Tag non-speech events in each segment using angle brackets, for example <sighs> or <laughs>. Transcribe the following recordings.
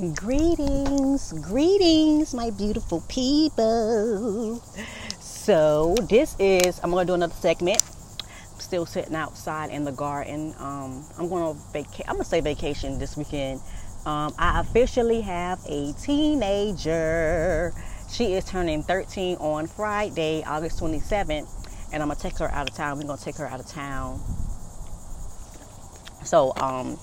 Greetings, greetings, my beautiful people. So, this is, I'm going to do another segment. I'm still sitting outside in the garden. Um, I'm going to vacation, I'm going to say vacation this weekend. Um, I officially have a teenager. She is turning 13 on Friday, August 27th, and I'm going to take her out of town. We're going to take her out of town. So, um,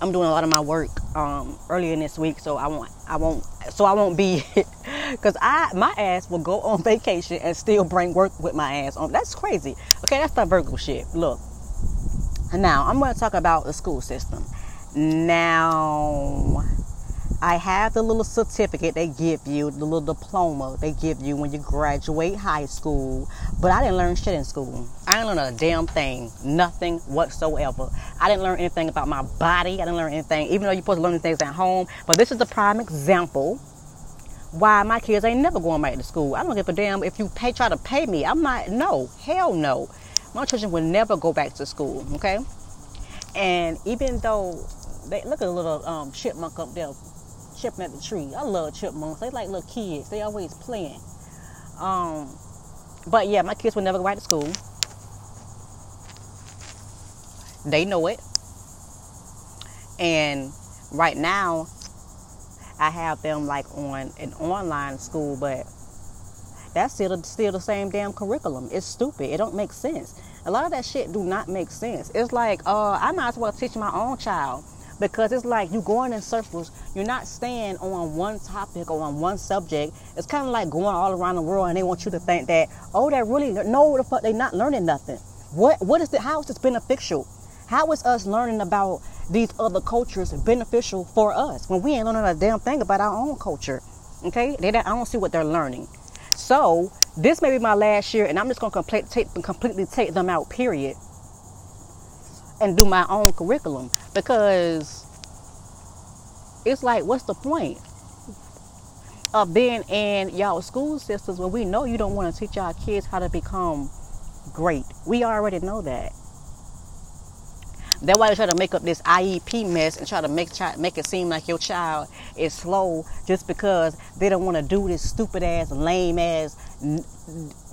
I'm doing a lot of my work um, earlier in this week, so I won't, I won't, so I won't be, <laughs> because I, my ass will go on <laughs> vacation and still bring work with my ass on. That's crazy. Okay, that's the Virgo shit. Look, now I'm going to talk about the school system. Now, I have the little certificate they give you, the little diploma they give you when you graduate high school. But I didn't learn shit in school. I didn't learn a damn thing, nothing whatsoever. I didn't learn anything about my body. I didn't learn anything, even though you're supposed to learn things at home. But this is the prime example why my kids ain't never going back to school. I don't give a damn if you pay, try to pay me. I'm not, no, hell no. My children will never go back to school, okay? And even though they look at a little um, chipmunk up there chipping at the tree. I love chipmunks. They like little kids. They always playing. Um, but yeah, my kids will never go back to school. They know it. And right now, I have them like on an online school, but that's still still the same damn curriculum. It's stupid. It don't make sense. A lot of that shit do not make sense. It's like uh, I might as well teach my own child because it's like you're going in circles. You're not staying on one topic or on one subject. It's kind of like going all around the world, and they want you to think that oh, they're really no, the fuck, they're not learning nothing. What what is it? How is this beneficial? How is us learning about these other cultures beneficial for us when we ain't learning a damn thing about our own culture? Okay, they I don't see what they're learning. So this may be my last year, and I'm just gonna complete, take, completely take them out. Period and do my own curriculum because it's like, what's the point of being in y'all school systems when we know you don't want to teach our kids how to become great? We already know that. That's why they try to make up this IEP mess and try to make try, make it seem like your child is slow just because they don't want to do this stupid ass, lame ass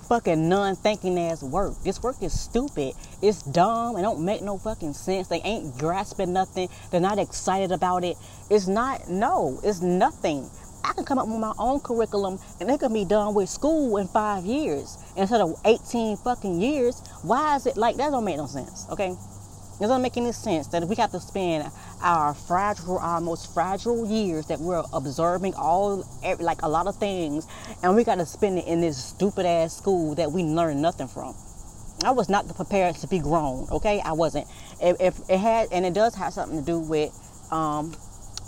fucking non-thinking ass work. This work is stupid. It's dumb. It don't make no fucking sense. They ain't grasping nothing. They're not excited about it. It's not. No, it's nothing. I can come up with my own curriculum and it can be done with school in five years instead of 18 fucking years. Why is it like that? Don't make no sense. Okay. It doesn't make any sense that we have to spend our fragile, our most fragile years that we're observing all, like a lot of things, and we got to spend it in this stupid ass school that we learn nothing from. I was not prepared to be grown. Okay, I wasn't. If, if it had, and it does have something to do with, um,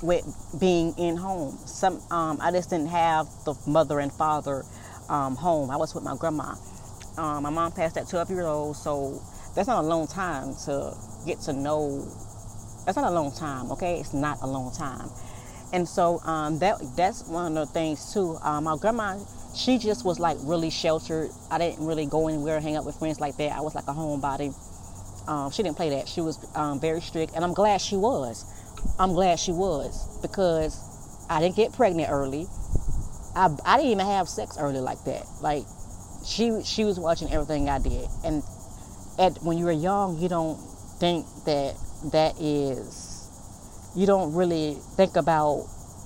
with being in home. Some, um, I just didn't have the mother and father um, home. I was with my grandma. Um, my mom passed at 12 years old, so that's not a long time to get to know. That's not a long time, okay? It's not a long time. And so um, that that's one of the things too. Um, my grandma, she just was like really sheltered. I didn't really go anywhere, hang out with friends like that. I was like a homebody. Um, she didn't play that. She was um, very strict, and I'm glad she was. I'm glad she was because I didn't get pregnant early. I, I didn't even have sex early like that. Like she she was watching everything I did, and at when you were young, you don't think that that is you don't really think about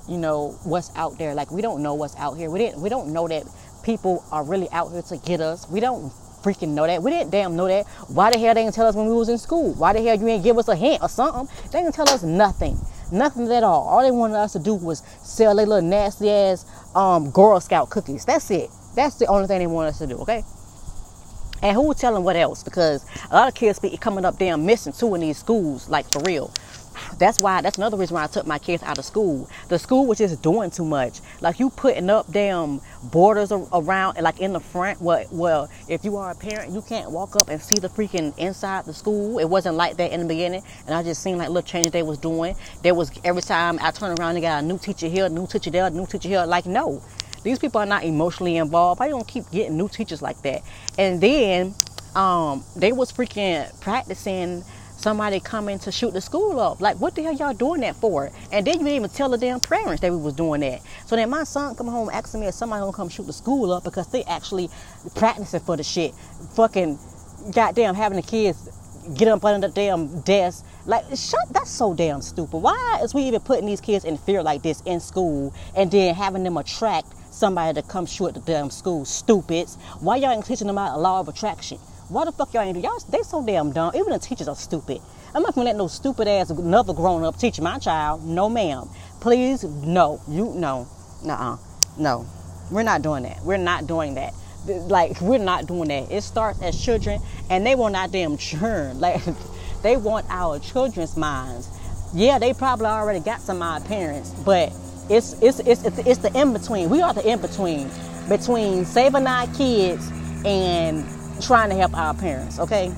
you know what's out there. Like we don't know what's out here. We didn't we don't know that people are really out here to get us. We don't freaking know that. We didn't damn know that. Why the hell they didn't tell us when we was in school? Why the hell you didn't give us a hint or something? They didn't tell us nothing. Nothing at all. All they wanted us to do was sell their little nasty ass um, girl scout cookies. That's it. That's the only thing they wanted us to do okay and who tell them what else? Because a lot of kids be coming up damn missing too in these schools, like for real. That's why. That's another reason why I took my kids out of school. The school was just doing too much. Like you putting up damn borders around, like in the front. Well, well, if you are a parent, you can't walk up and see the freaking inside the school. It wasn't like that in the beginning, and I just seen like little changes they was doing. There was every time I turn around, they got a new teacher here, new teacher there, new teacher here. Like no, these people are not emotionally involved. I don't keep getting new teachers like that? And then um, they was freaking practicing somebody coming to shoot the school up. Like, what the hell y'all doing that for? And then you didn't even tell the damn parents that we was doing that. So then my son come home asking me if somebody gonna come shoot the school up because they actually practicing for the shit. Fucking goddamn having the kids get up under the damn desk. Like, shut, that's so damn stupid. Why is we even putting these kids in fear like this in school and then having them attract somebody to come shoot the damn school? Stupids. Why y'all ain't teaching them about a law of attraction? Why the fuck y'all ain't? Y'all, they so damn dumb. Even the teachers are stupid. I'm not gonna let no stupid ass another grown up teach my child. No, ma'am. Please, no. You, no. Nuh-uh. No. We're not doing that. We're not doing that. Like, we're not doing that. It starts as children, and they want our damn churn. <laughs> Like, they want our children's minds. Yeah, they probably already got some of our parents, but it's it's it's it's, it's the in between. We are the in between between saving our kids and trying to help our parents, okay?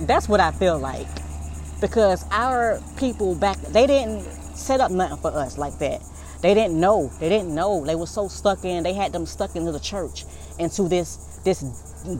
That's what I feel like. Because our people back, they didn't set up nothing for us like that. They didn't know. They didn't know. They were so stuck in, they had them stuck into the church, into this this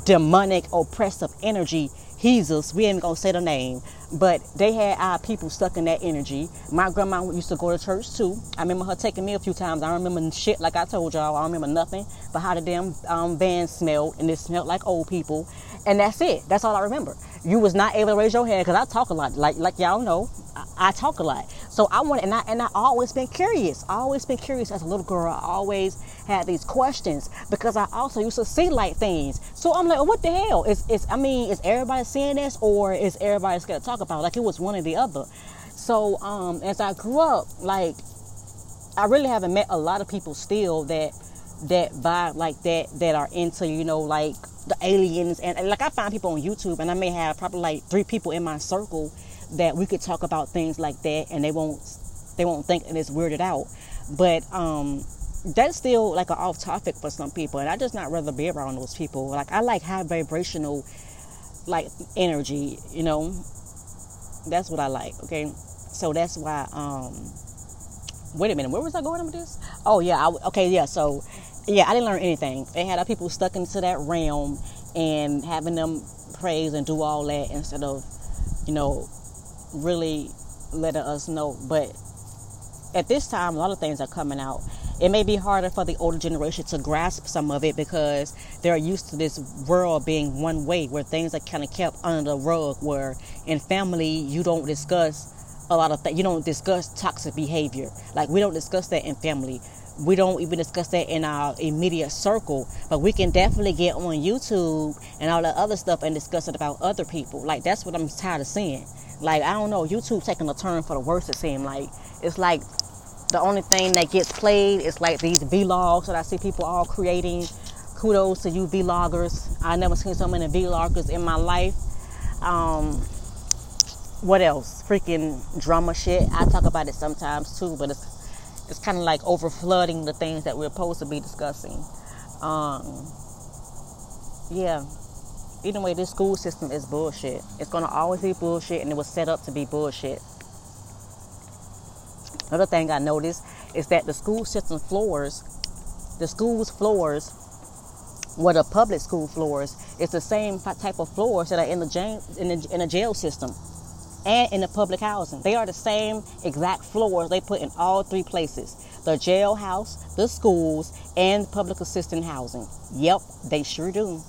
demonic, oppressive energy. Jesus, we ain't gonna say the name, but they had our people stuck in that energy. My grandma used to go to church too. I remember her taking me a few times. I remember shit like I told y'all. I don't remember nothing but how the damn um, van smelled, and it smelled like old people. And that's it. That's all I remember. You was not able to raise your hand because I talk a lot. Like like y'all know, I, I, talk a lot. So I want, and I and I always been curious. I always been curious as a little girl. I always had these questions because I also used to see like things. So I'm like, what the hell? Is is I mean, is everybody seeing this or is everybody scared to talk about? It? Like it was one or the other. So um, as I grew up, like I really haven't met a lot of people still that that vibe like that that are into you know like the aliens and like I find people on YouTube and I may have probably like three people in my circle that we could talk about things like that and they won't they won't think and it's weirded out. But um that's still like an off topic for some people and I just not rather be around those people. Like I like high vibrational like energy, you know. That's what I like, okay? So that's why um wait a minute, where was I going with this? Oh yeah, I, okay, yeah. So yeah, I didn't learn anything. They had people stuck into that realm and having them praise and do all that instead of, you know, really letting us know. But at this time, a lot of things are coming out. It may be harder for the older generation to grasp some of it because they're used to this world being one way, where things are kind of kept under the rug. Where in family, you don't discuss a lot of things. You don't discuss toxic behavior. Like we don't discuss that in family we don't even discuss that in our immediate circle, but we can definitely get on YouTube and all that other stuff and discuss it about other people. Like that's what I'm tired of seeing. Like I don't know, YouTube taking a turn for the worse. It seems like it's like the only thing that gets played is like these vlogs that I see people all creating. Kudos to you vloggers. I never seen so many vloggers in my life. Um, what else? Freaking drama shit. I talk about it sometimes too, but it's it's kind of like over flooding the things that we're supposed to be discussing. Um, yeah. Either way, this school system is bullshit. It's gonna always be bullshit, and it was set up to be bullshit. Another thing I noticed is that the school system floors, the school's floors, what the public school floors, it's the same type of floors that are in the jail in the, jail system and in the public housing. They are the same exact floors they put in all three places the jailhouse, the schools, and public assistant housing. Yep, they sure do.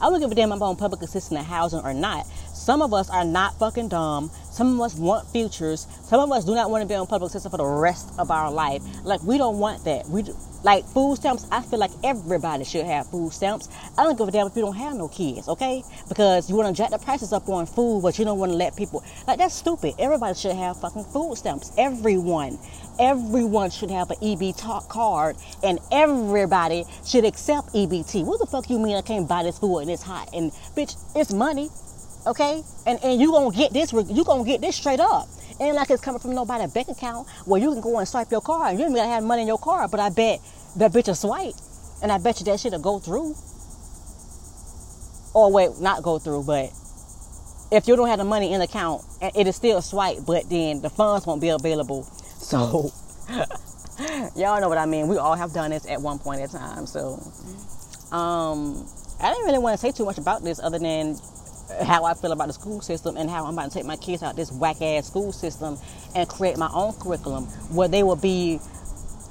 I don't give a damn about public assistant housing or not. Some of us are not fucking dumb. Some of us want futures. Some of us do not want to be on public assistance for the rest of our life. Like we don't want that. We like food stamps. I feel like everybody should have food stamps. I don't give a damn if you don't have no kids, okay? Because you want to jack the prices up on food, but you don't want to let people. Like that's stupid. Everybody should have fucking food stamps. Everyone, everyone should have an EBT card, and everybody should accept EBT. What the fuck you mean I can't buy this food and it's hot? And bitch, it's money, okay? And and you gonna get this. You gonna get this straight up. Ain't like it's coming from nobody's bank account where you can go and swipe your card. You ain't gonna have money in your card, but I bet that bitch will swipe. And I bet you that shit'll go through. Or wait, not go through, but if you don't have the money in the account, it is still swipe, but then the funds won't be available. So <laughs> y'all know what I mean. We all have done this at one point in time. So um I didn't really want to say too much about this other than how I feel about the school system and how I'm about to take my kids out this whack ass school system and create my own curriculum where they will be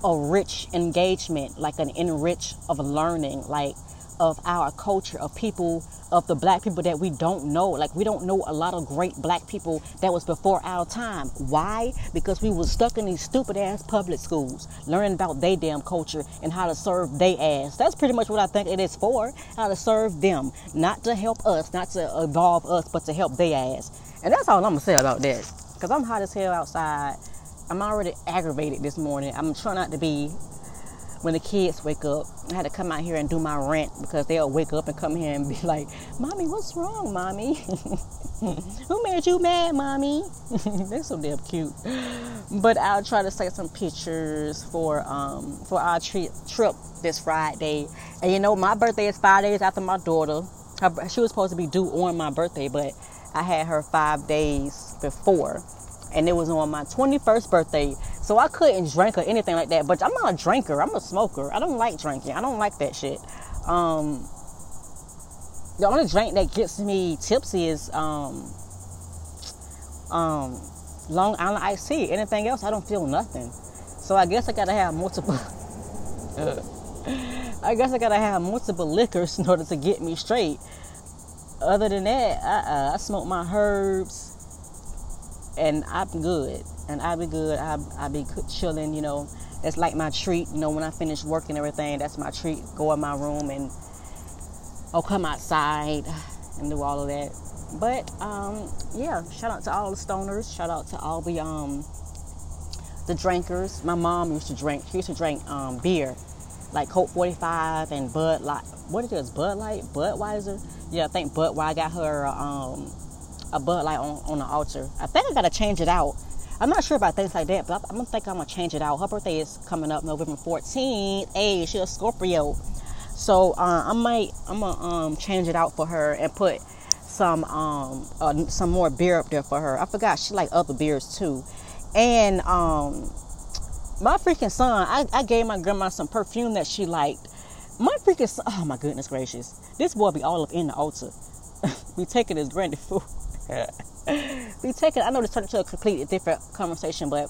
a rich engagement, like an enrich of learning, like of our culture, of people, of the black people that we don't know. Like we don't know a lot of great black people that was before our time. Why? Because we were stuck in these stupid ass public schools, learning about they damn culture and how to serve they ass. That's pretty much what I think it is for. How to serve them, not to help us, not to evolve us, but to help they ass. And that's all I'm gonna say about that. Cause I'm hot as hell outside. I'm already aggravated this morning. I'm trying not to be when the kids wake up. I had to come out here and do my rant because they'll wake up and come here and be <laughs> like, Mommy, what's wrong, Mommy? <laughs> Who made you mad, Mommy? <laughs> They're so damn cute. But I'll try to take some pictures for um, for our tri- trip this Friday. And you know, my birthday is five days after my daughter. Her, she was supposed to be due on my birthday, but I had her five days before. And it was on my 21st birthday. So I couldn't drink or anything like that. But I'm not a drinker. I'm a smoker. I don't like drinking. I don't like that shit. Um, the only drink that gets me tipsy is um, um, Long Island iced tea. Anything else, I don't feel nothing. So I guess I gotta have multiple. <laughs> I guess I gotta have multiple liquors <laughs> in order to get me straight. Other than that, I, uh, I smoke my herbs, and I'm good and I be good. I I be chilling, you know. That's like my treat, you know. When I finish work and everything, that's my treat. Go in my room and I'll come outside and do all of that. But um, yeah, shout out to all the stoners. Shout out to all the um the drinkers. My mom used to drink. She used to drink um, beer, like Colt 45 and Bud Light. What it is, Bud Light, Budweiser. Yeah, I think Budweiser got her um, a Bud Light on, on the altar. I think I gotta change it out I'm not sure about things like that, but I'm gonna think I'm gonna change it out. Her birthday is coming up November 14th. Hey, she's a Scorpio, so uh, I might I'm gonna um, change it out for her and put some um uh, some more beer up there for her. I forgot she like other beers too, and um my freaking son, I, I gave my grandma some perfume that she liked. My freaking son, oh my goodness gracious, this boy be all up in the altar. <laughs> we taking his granddad food. <laughs> be taking. I know this turned into a completely different conversation, but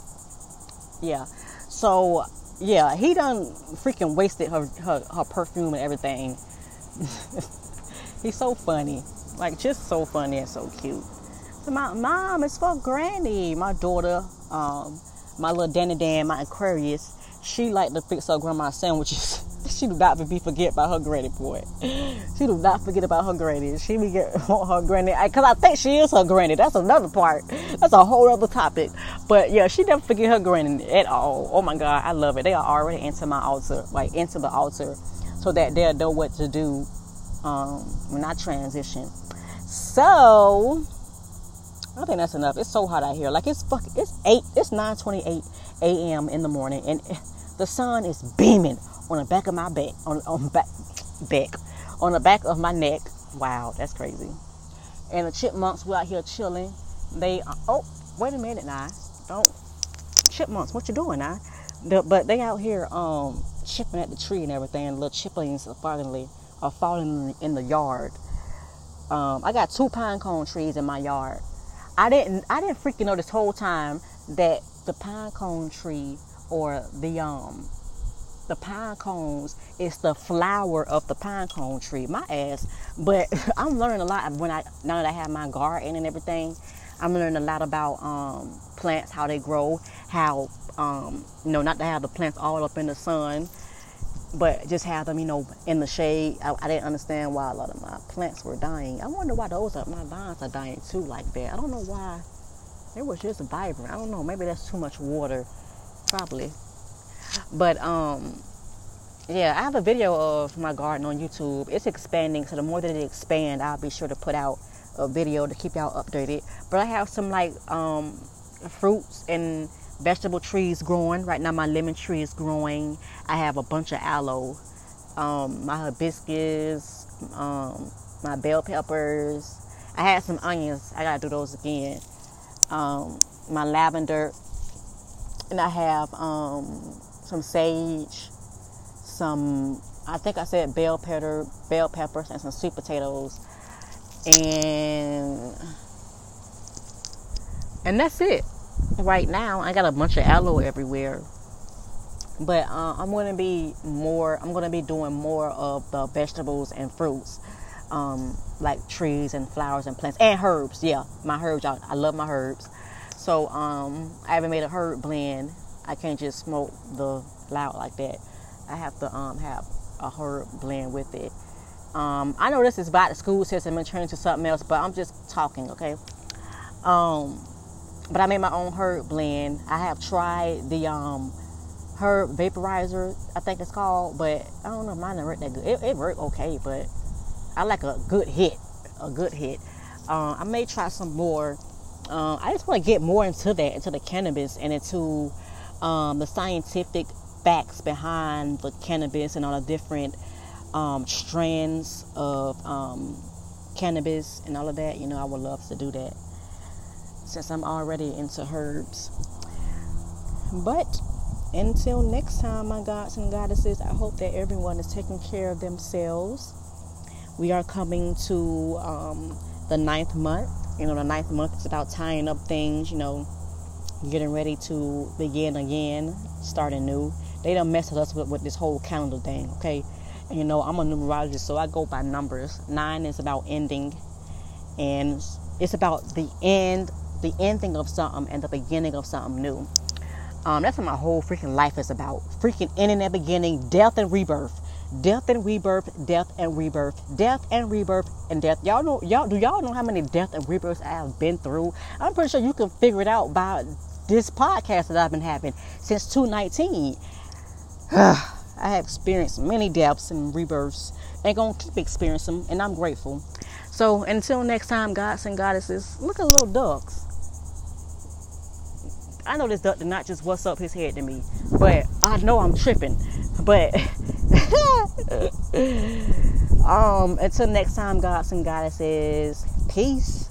yeah. So yeah, he done freaking wasted her her, her perfume and everything. <laughs> He's so funny, like just so funny and so cute. So my mom, it's for Granny. My daughter, um, my little Danny Dan, my Aquarius, she like to fix her grandma sandwiches. <laughs> she do not be forget about her granny boy. She do not forget about her granny. She be get <laughs> her granny because I think she is her granny. That's another part. That's a whole other topic. But yeah, she never forget her granny at all. Oh my God, I love it. They are already into my altar, like into the altar, so that they'll know what to do um, when I transition. So I think that's enough. It's so hot out here. Like it's fuck. It's eight. It's nine twenty eight a.m. in the morning, and <laughs> the sun is beaming on the back of my back, on, on back, back, on the back of my neck. Wow, that's crazy. And the chipmunks were out here chilling. They, uh, oh, wait a minute now. Don't, chipmunks, what you doing now? The, but they out here um, chipping at the tree and everything. Little chiplings are falling, are falling in the yard. Um, I got two pine cone trees in my yard. I didn't, I didn't freaking know this whole time that the pine cone tree or the um the pine cones it's the flower of the pine cone tree. My ass. But <laughs> I'm learning a lot when I now that I have my garden and everything. I'm learning a lot about um, plants, how they grow, how um, you know not to have the plants all up in the sun, but just have them you know in the shade. I, I didn't understand why a lot of my plants were dying. I wonder why those are my vines are dying too like that. I don't know why. It was just vibrant. I don't know. Maybe that's too much water. Probably. But um, yeah, I have a video of my garden on YouTube. It's expanding, so the more that it expands, I'll be sure to put out a video to keep y'all updated. But I have some like um, fruits and vegetable trees growing. Right now, my lemon tree is growing. I have a bunch of aloe, um, my hibiscus, um, my bell peppers. I had some onions. I gotta do those again. Um, my lavender, and I have um, some sage, some I think I said bell pepper, bell peppers, and some sweet potatoes. and and that's it. Right now, I got a bunch of aloe everywhere, but uh, I'm gonna be more. I'm gonna be doing more of the vegetables and fruits, um, like trees and flowers and plants and herbs. Yeah, my herbs. I, I love my herbs. So um, I haven't made a herb blend. I can't just smoke the loud like that. I have to um, have a herb blend with it. Um, I know this is about the school system and turning to something else, but I'm just talking, okay? Um, but I made my own herb blend. I have tried the um, herb vaporizer, I think it's called, but I don't know if mine didn't work that good. It, it worked okay, but I like a good hit, a good hit. Uh, I may try some more. Uh, I just want to get more into that, into the cannabis and into um, the scientific facts behind the cannabis and all the different um, strands of um, cannabis and all of that. You know, I would love to do that since I'm already into herbs. But until next time, my gods and goddesses, I hope that everyone is taking care of themselves. We are coming to um, the ninth month. You know, the ninth month is about tying up things, you know, getting ready to begin again, starting new. They don't mess with us with, with this whole calendar thing, okay? And, you know, I'm a numerologist, so I go by numbers. Nine is about ending, and it's about the end, the ending of something and the beginning of something new. Um, that's what my whole freaking life is about. Freaking ending and beginning, death and rebirth. Death and rebirth, death and rebirth, death and rebirth, and death. Y'all know, y'all do y'all know how many death and rebirths I have been through? I'm pretty sure you can figure it out by this podcast that I've been having since 2019. <sighs> I have experienced many deaths and rebirths and gonna keep experiencing them, and I'm grateful. So until next time, gods and goddesses, look at little ducks. I know this duck did not just what's up his head to me, but I know I'm tripping. But <laughs> um, until next time, gods and goddesses, peace.